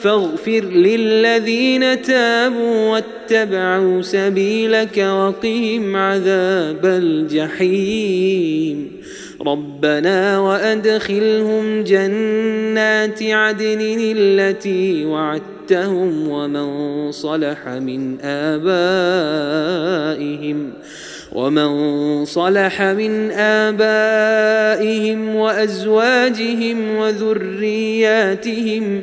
فاغفر للذين تابوا واتبعوا سبيلك وقهم عذاب الجحيم. ربنا وأدخلهم جنات عدن التي وعدتهم ومن صلح من آبائهم ومن صلح من آبائهم وأزواجهم وذرياتهم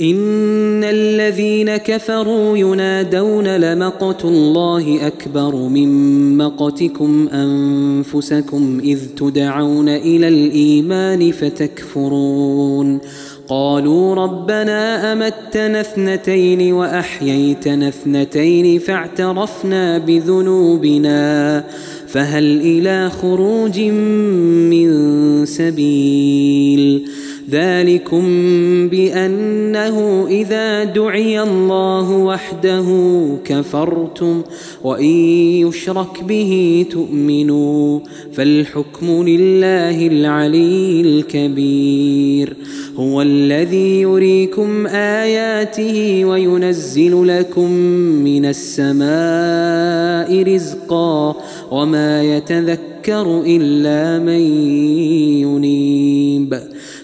إن الذين كفروا ينادون لمقت الله أكبر من مقتكم أنفسكم إذ تدعون إلى الإيمان فتكفرون. قالوا ربنا أمتنا اثنتين وأحييتنا اثنتين فاعترفنا بذنوبنا فهل إلى خروج من سبيل؟ ذلكم بأنه إذا دعي الله وحده كفرتم وإن يشرك به تؤمنوا فالحكم لله العلي الكبير هو الذي يريكم آياته وينزل لكم من السماء رزقا وما يتذكر إلا من ينيب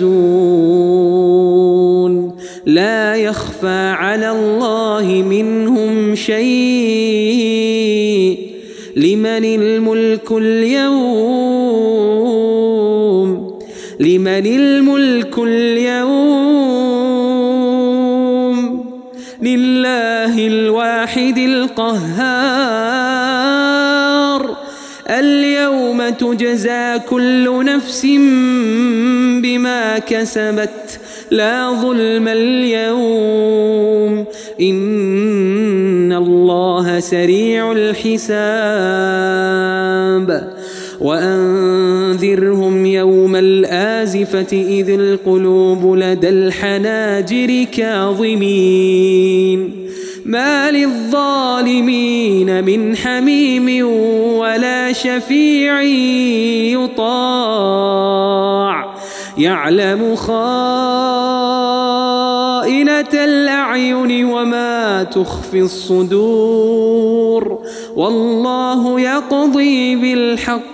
بارزون لا يخفى على الله منهم شيء. لمن الملك اليوم؟ لمن الملك اليوم؟ لله الواحد القهار. تجزى كل نفس بما كسبت لا ظلم اليوم. إن الله سريع الحساب. وأنذرهم يوم الآزفة إذ القلوب لدى الحناجر كاظمين. ما للظالمين من حميم ولا شفيع يطاع. يعلم خائنة الأعين وما تخفي الصدور. والله يقضي بالحق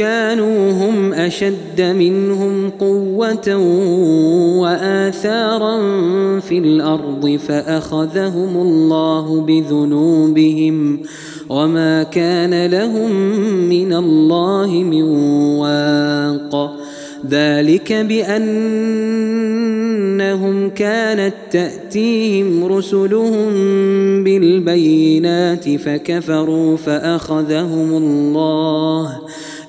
كانوا هم أشد منهم قوة وآثارا في الأرض فأخذهم الله بذنوبهم وما كان لهم من الله من واق. ذلك بأنهم كانت تأتيهم رسلهم بالبينات فكفروا فأخذهم الله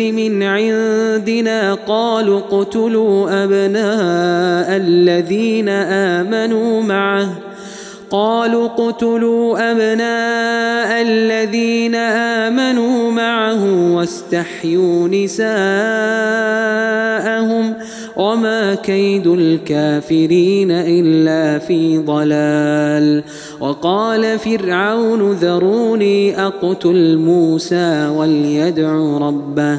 من عندنا قالوا اقتلوا أبناء الذين آمنوا معه. قالوا اقتلوا أبناء الذين آمنوا معه واستحيوا نساءهم وما كيد الكافرين إلا في ضلال وقال فرعون ذروني أقتل موسى وليدع ربه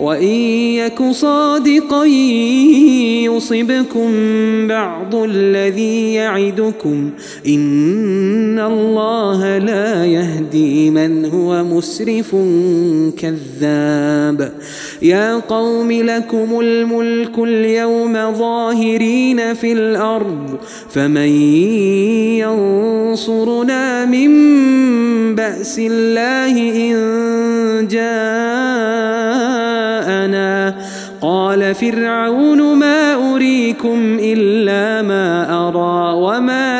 وإن يك صادقا يصبكم بعض الذي يعدكم إن الله لا يهدي من هو مسرف كذاب يا قوم لكم الملك اليوم ظاهرين في الأرض فمن ينصرنا من بأس الله إن جاءنا؟ قال فرعون ما أريكم إلا ما أرى وما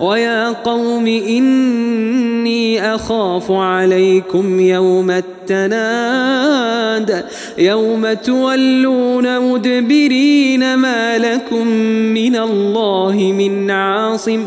ويا قوم إني أخاف عليكم يوم التناد. يوم تولون مدبرين ما لكم من الله من عاصم.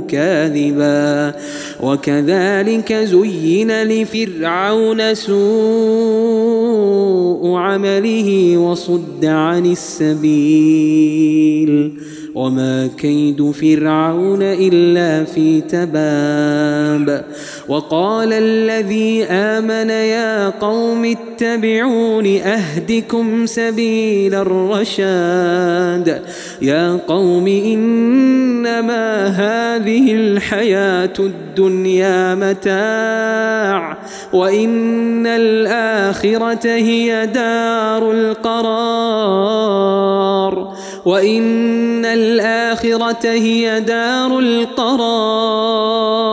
كاذبا. وكذلك زين لفرعون سوء عمله وصد عن السبيل. وما كيد فرعون إلا في تباب. وقال الذي آمن يا قوم اتبعون أهدكم سبيل الرشاد. يا قوم إنما هذه الحياة الدنيا متاع. وان الاخره هي دار القرار وان الاخره هي دار القرار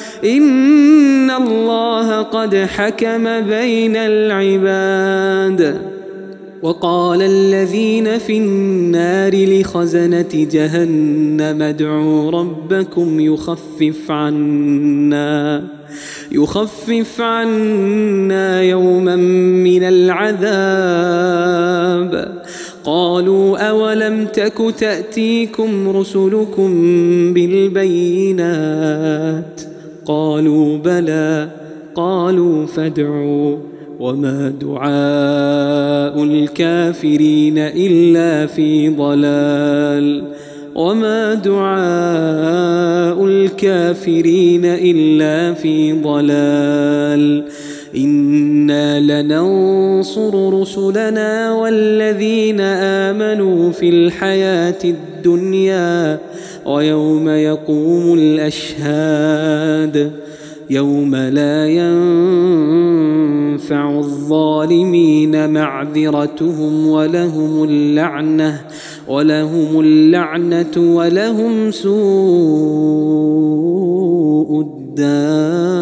إن الله قد حكم بين العباد وقال الذين في النار لخزنة جهنم ادعوا ربكم يخفف عنا يخفف عنا يوما من العذاب قالوا أولم تك تأتيكم رسلكم بالبينات قالوا بلى قالوا فادعوا وما دعاء الكافرين إلا في ضلال. وما دعاء الكافرين إلا في ضلال. إنا لننصر رسلنا والذين آمنوا في الحياة الدنيا ويوم يقوم الأشهاد يوم لا ينفع الظالمين معذرتهم ولهم اللعنة ولهم اللعنة ولهم سوء الدار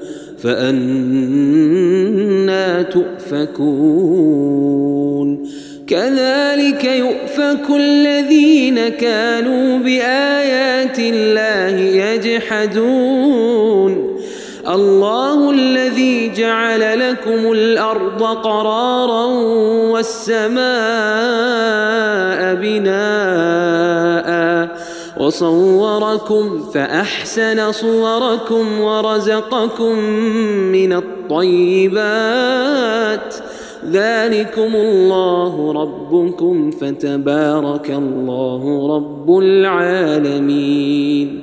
فأنا تؤفكون. كذلك يؤفك الذين كانوا بآيات الله يجحدون. الله الذي جعل لكم الأرض قرارا والسماء بناءً. وصوركم فأحسن صوركم ورزقكم من الطيبات. ذلكم الله ربكم فتبارك الله رب العالمين.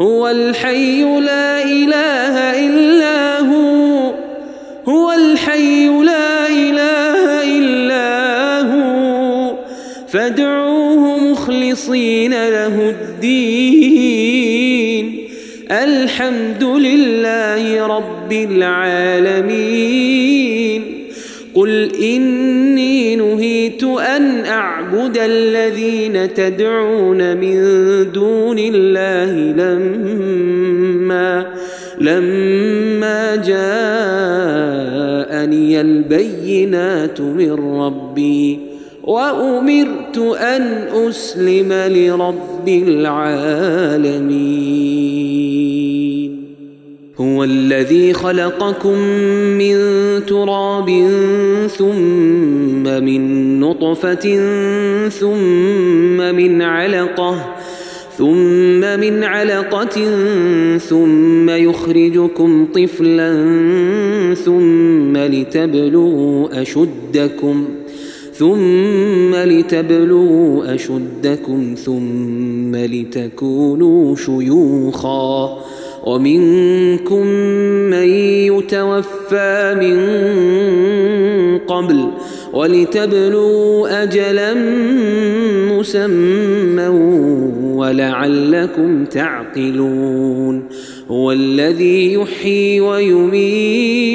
هو الحي لا إله إلا هو. هو الحي لا إله إلا هو. فادعوه مخلصين له الدين. الحمد لله رب العالمين. قل إني نهيت أن أعبد الذين تدعون من دون الله لما لما جاءني البينات من ربي. وأمرت أن أسلم لرب العالمين. هو الذي خلقكم من تراب ثم من نطفة ثم من علقة ثم من علقة ثم يخرجكم طفلا ثم لتبلغوا أشدكم ثم لتبلغوا أشدكم ثم لتكونوا شيوخا ومنكم من يتوفى من قبل ولتبلغوا أجلا مسمى ولعلكم تعقلون هو الذي يحيي ويميت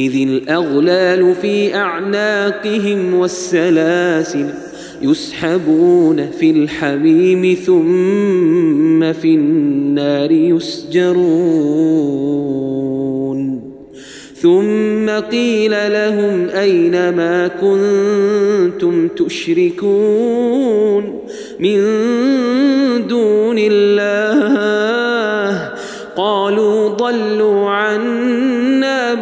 إذ الأغلال في أعناقهم والسلاسل يسحبون في الحميم ثم في النار يسجرون. ثم قيل لهم أين ما كنتم تشركون من دون الله؟ قالوا ضلوا عنا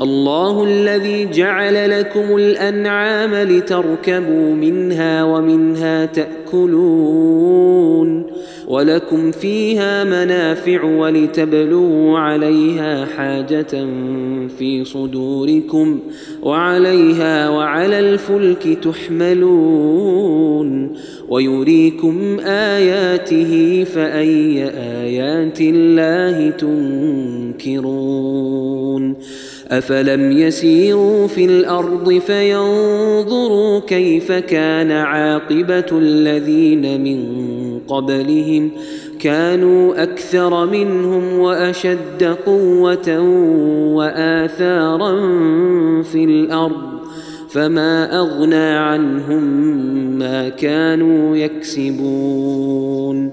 الله الذي جعل لكم الأنعام لتركبوا منها ومنها تأكلون ولكم فيها منافع ولتبلغوا عليها حاجة في صدوركم وعليها وعلى الفلك تحملون ويريكم آياته فأي آيات الله تنكرون افلم يسيروا في الأرض فينظروا كيف كان عاقبه الذين من قبلهم كانوا أكثر منهم واشد قوه واثارا في الأرض فما اغنى عنهم ما كانوا يكسبون